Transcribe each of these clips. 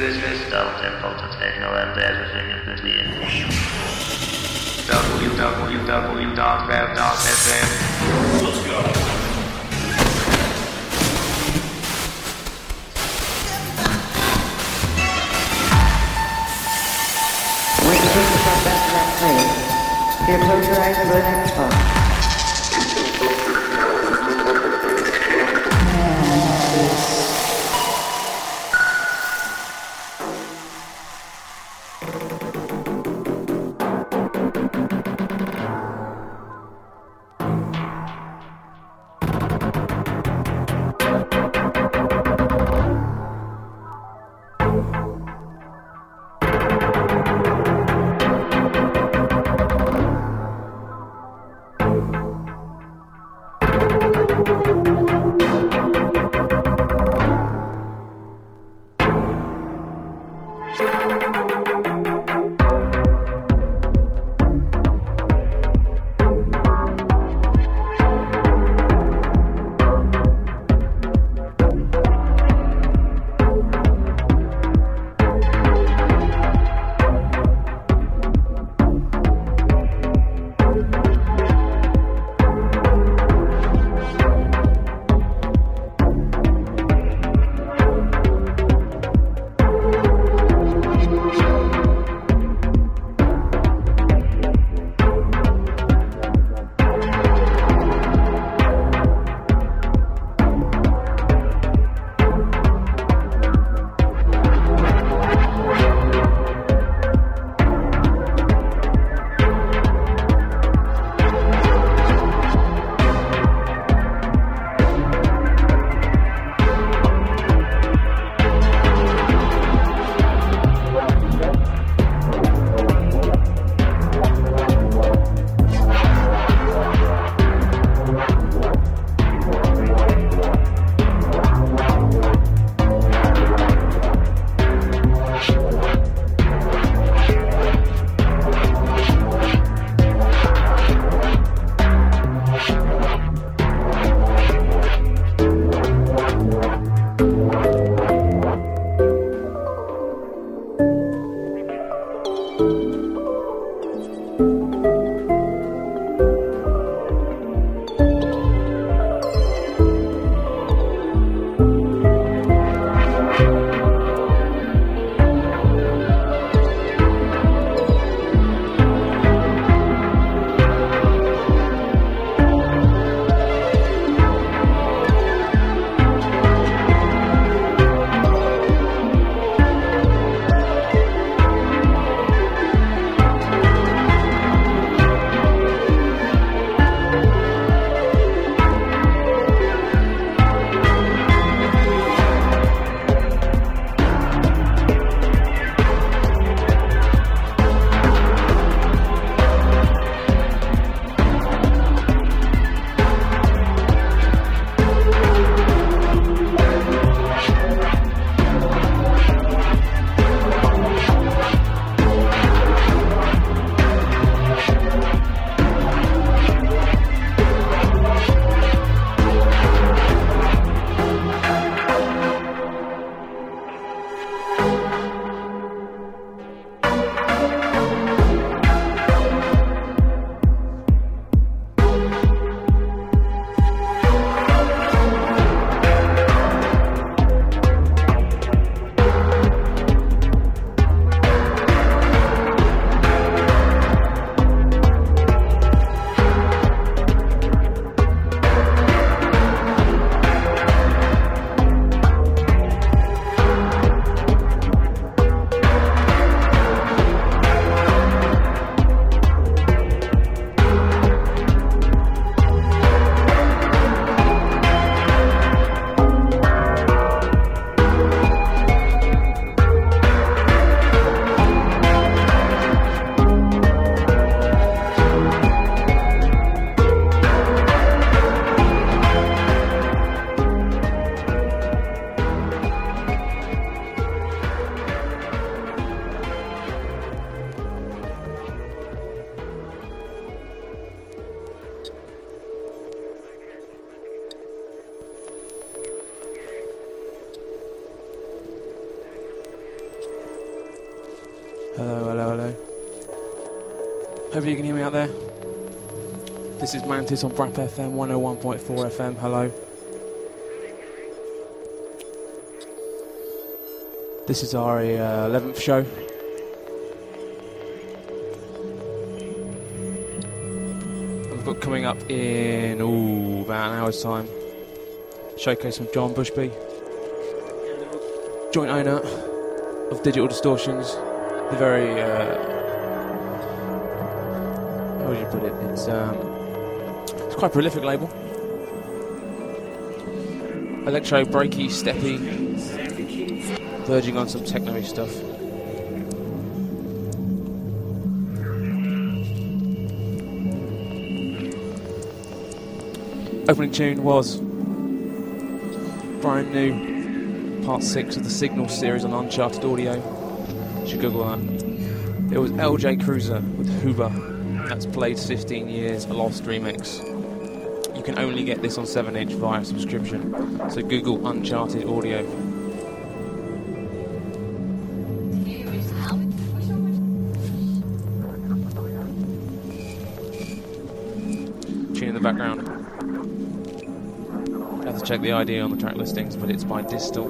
En tot het techno en deze www.web.fm This is on Brap FM 101.4 FM. Hello. This is our uh, 11th show. We've got coming up in ooh, about an hour's time. Showcase from John Bushby, joint owner of Digital Distortions, the very uh, how would you put it? It's um, quite a prolific label. Electro, breaky, steppy, verging on some techno stuff. Opening tune was brand new part six of the Signal series on Uncharted Audio. You should Google that. It was LJ Cruiser with Hoover. That's played 15 years, a lost remix. You can only get this on 7 inch via subscription. So Google Uncharted Audio. Tune in the background. Have to check the ID on the track listings, but it's by Distal.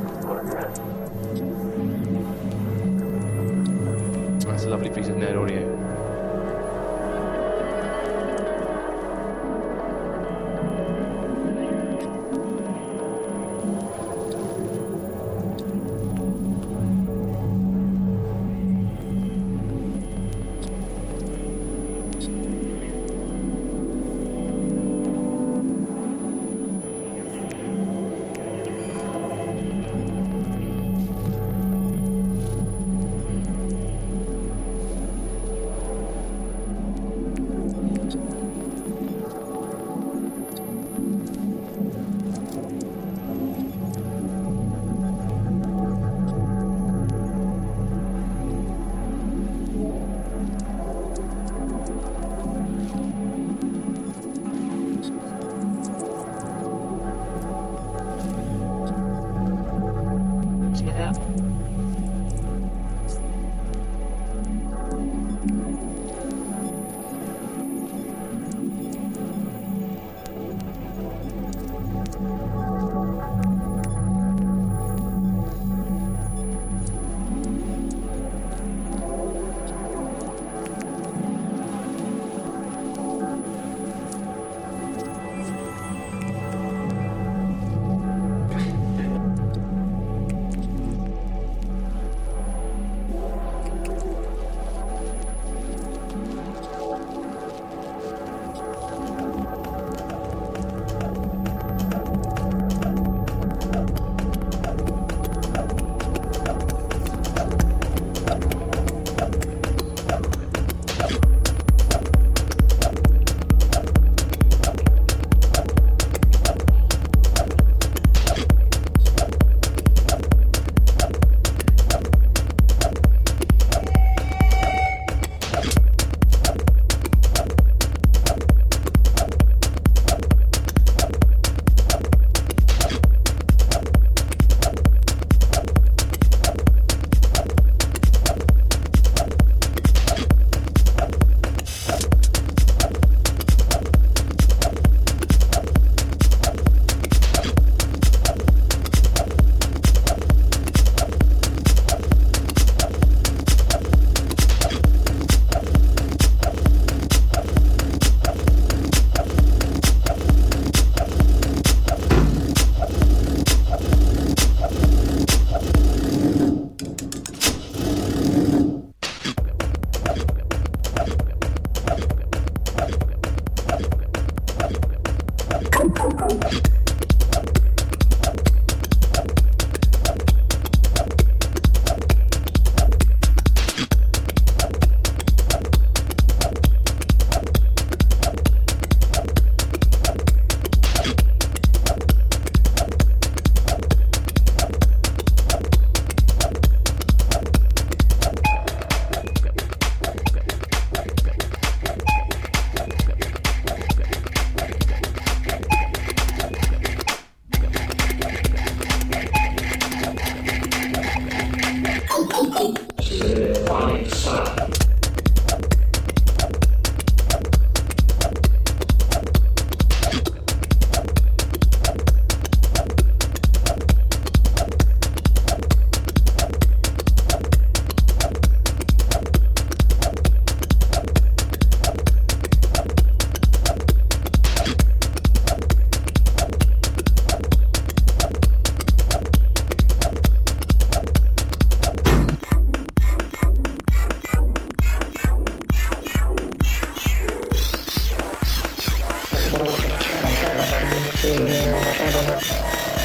Thank you.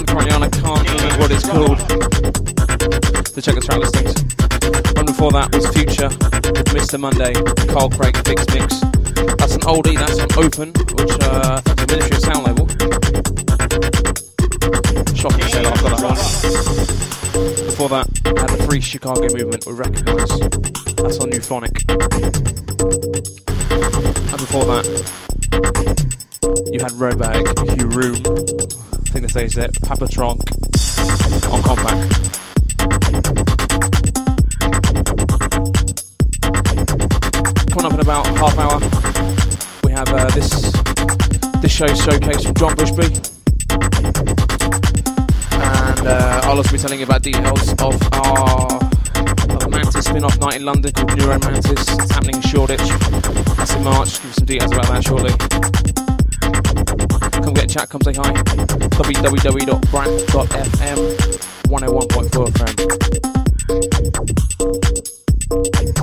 One currently on, I can't remember what it's called. To check the track listings. One before that was Future Mr. Monday, Carl Craig Fix Mix. That's an oldie, that's on Open, which uh, is a Ministry of Sound label. Shocking say I've got that one. Before that, I had the Free Chicago Movement with Recognize. That's on Euphonic. And before that, you had Robag, Wruhme, I think they say it, Papa Tronk on Kompakt. Coming up in about half hour, we have uh, this this show's showcase from John Bushby. And uh, I'll also be telling you about details of our of Mantis spin-off night in London called Neuro Mantis. It's happening in Shoreditch. That's in March. Give you some details about that shortly. Come get a chat, come say hi. www.brat.fm 101.4 FM.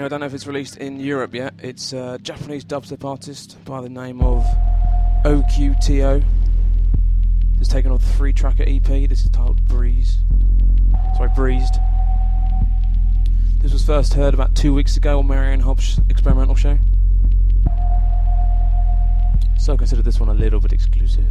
I don't know if it's released in Europe yet. It's a Japanese dubstep artist by the name of OQTO. He's taken on the three tracker EP. This is titled Breeze. Sorry, Breezed. This was first heard about two weeks ago on Mary Anne Hobbs' experimental show. So I consider this one a little bit exclusive.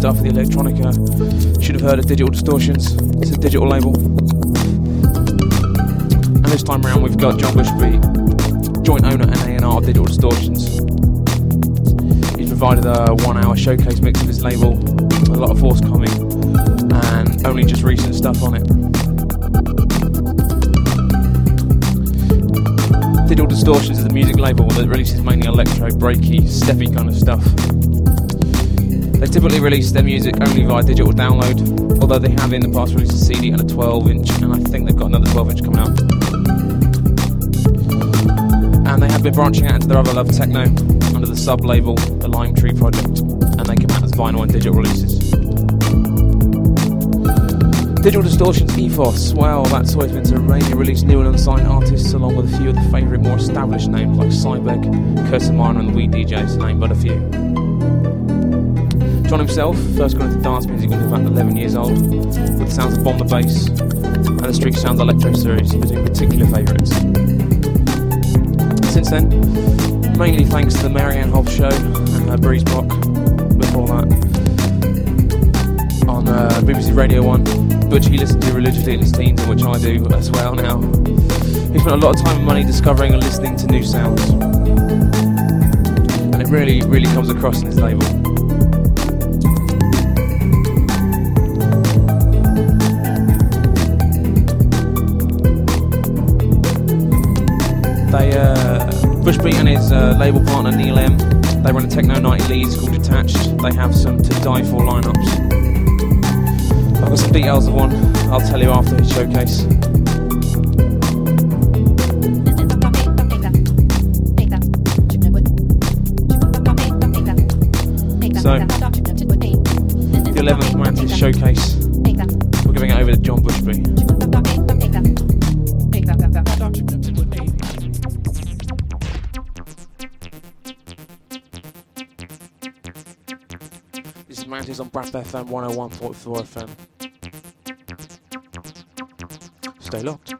Stuff, for the electronica, should have heard of Digital Distortions. It's a digital label. And this time around, we've got John Bushby, joint owner and A&R of Digital Distortions. He's provided a one-hour showcase mix of his label, a lot of forthcoming, and only just recent stuff on it. Digital Distortions is a music label that releases mainly electro, breaky, steppy kind of stuff. They typically release their music only via digital download, although they have in the past released a CD and a 12 inch, and I think they've got another 12 inch coming out. And they have been branching out into their other love techno under the sub label, the Lime Tree Project, and they come out as vinyl and digital releases. Digital Distortion's ethos, well, that's always been to mainly release new and unsigned artists along with a few of the favourite more established names like Cybeg, Kursamana and the Weed DJs, to name but a few. John himself first got into dance music when he was about 11 years old, with the sounds of Bomb the Bass and the Street Sounds Electro series as his particular favourites. Since then, mainly thanks to the Mary Anne Hobbs show and uh, Breeze before that on uh, BBC Radio 1 which he listened to religiously in his teens and which I do as well now. He spent a lot of time and money discovering and listening to new sounds. And it really, really comes across in his label. Uh, Bushby and his uh, label partner Neil M, they run a techno night in Leeds called Detached. They have some to die for lineups. I've got some details of one I'll tell you after his showcase. So, the 11th Mantis showcase, This is on Brass FM 101.4 FM. Stay locked.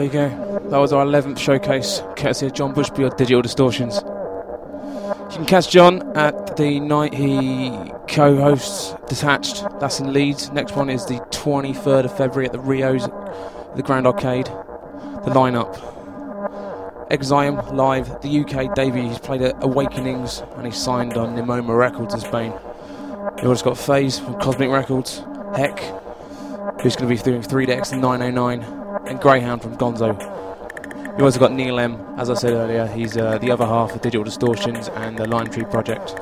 There you go. That was our 11th showcase, courtesy of John Bushby of Digital Distortions. You can catch John at the night he co hosts Detached. That's in Leeds. Next one is the 23rd of February at the Rios, the Grand Arcade. The lineup Exiom live, the UK Davey, he's played at Awakenings and he's signed on Nemoma Records in Spain. We've also got Phase from Cosmic Records, Heck, who's going to be doing 3 decks and 909 and Greyhound from Gonzo. You've also got Neil M, as I said earlier, he's uh, the other half of Digital Distortions and the Lime Tree Project.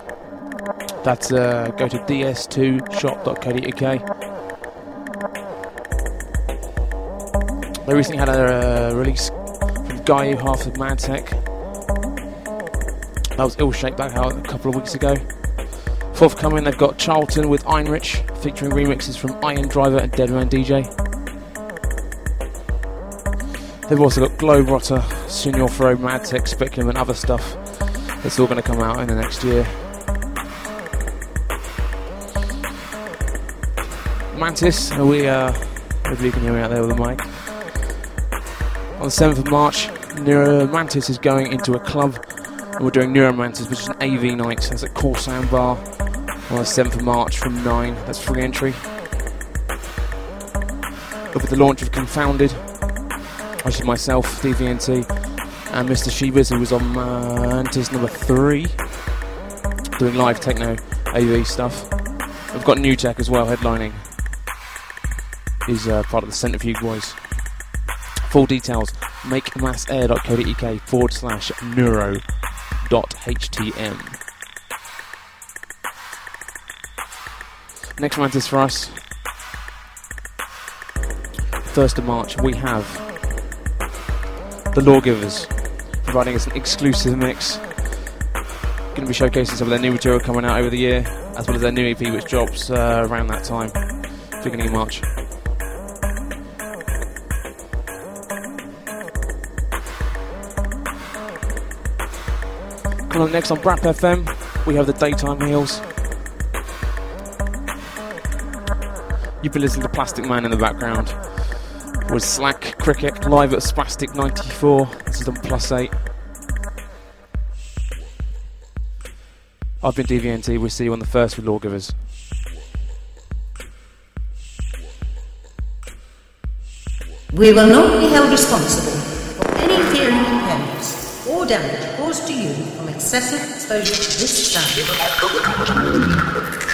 That's uh, go to ds2shop.co.uk. They recently had a uh, release from Guy, half of Madtech. That was ill shaped back out a couple of weeks ago. Forthcoming, they've got Charlton with Einrich, featuring remixes from Iron Driver and Deadman DJ. They've also got Globetrotter, Senor Fro, Madtech, Speculum, and other stuff that's all going to come out in the next year. Mantis, are we uh, hopefully you can hear me out there with the mic. On the 7th of March, Neuro Mantis is going into a club, and we're doing Neuromantis, which is an AV night. That's at Core Sound Bar on the 7th of March from 9. That's free entry. With the launch of Confounded, which is myself, DVNT, and Mr. Shebas, who was on Mantis number three, doing live techno AV stuff. We've got New Tech as well, headlining. He's uh, part of the Centrifuge Boys. Full details makemassair.co.uk forward slash neuro.htm. Next is for us. 1st of March, we have the Lawgivers providing us an exclusive mix. Going to be showcasing some of their new material coming out over the year, as well as their new EP, which drops uh, around that time, beginning of March. Coming up next on Brap FM, we have the Daytime Heels. You've been listening to Plastikman in the background. Was Slack Cricket live at Spastik 94. This is on Plus 8. I've been DVNT. We'll see you on the first with Lawgivers. We will not be held responsible for any hearing impairments or damage caused to you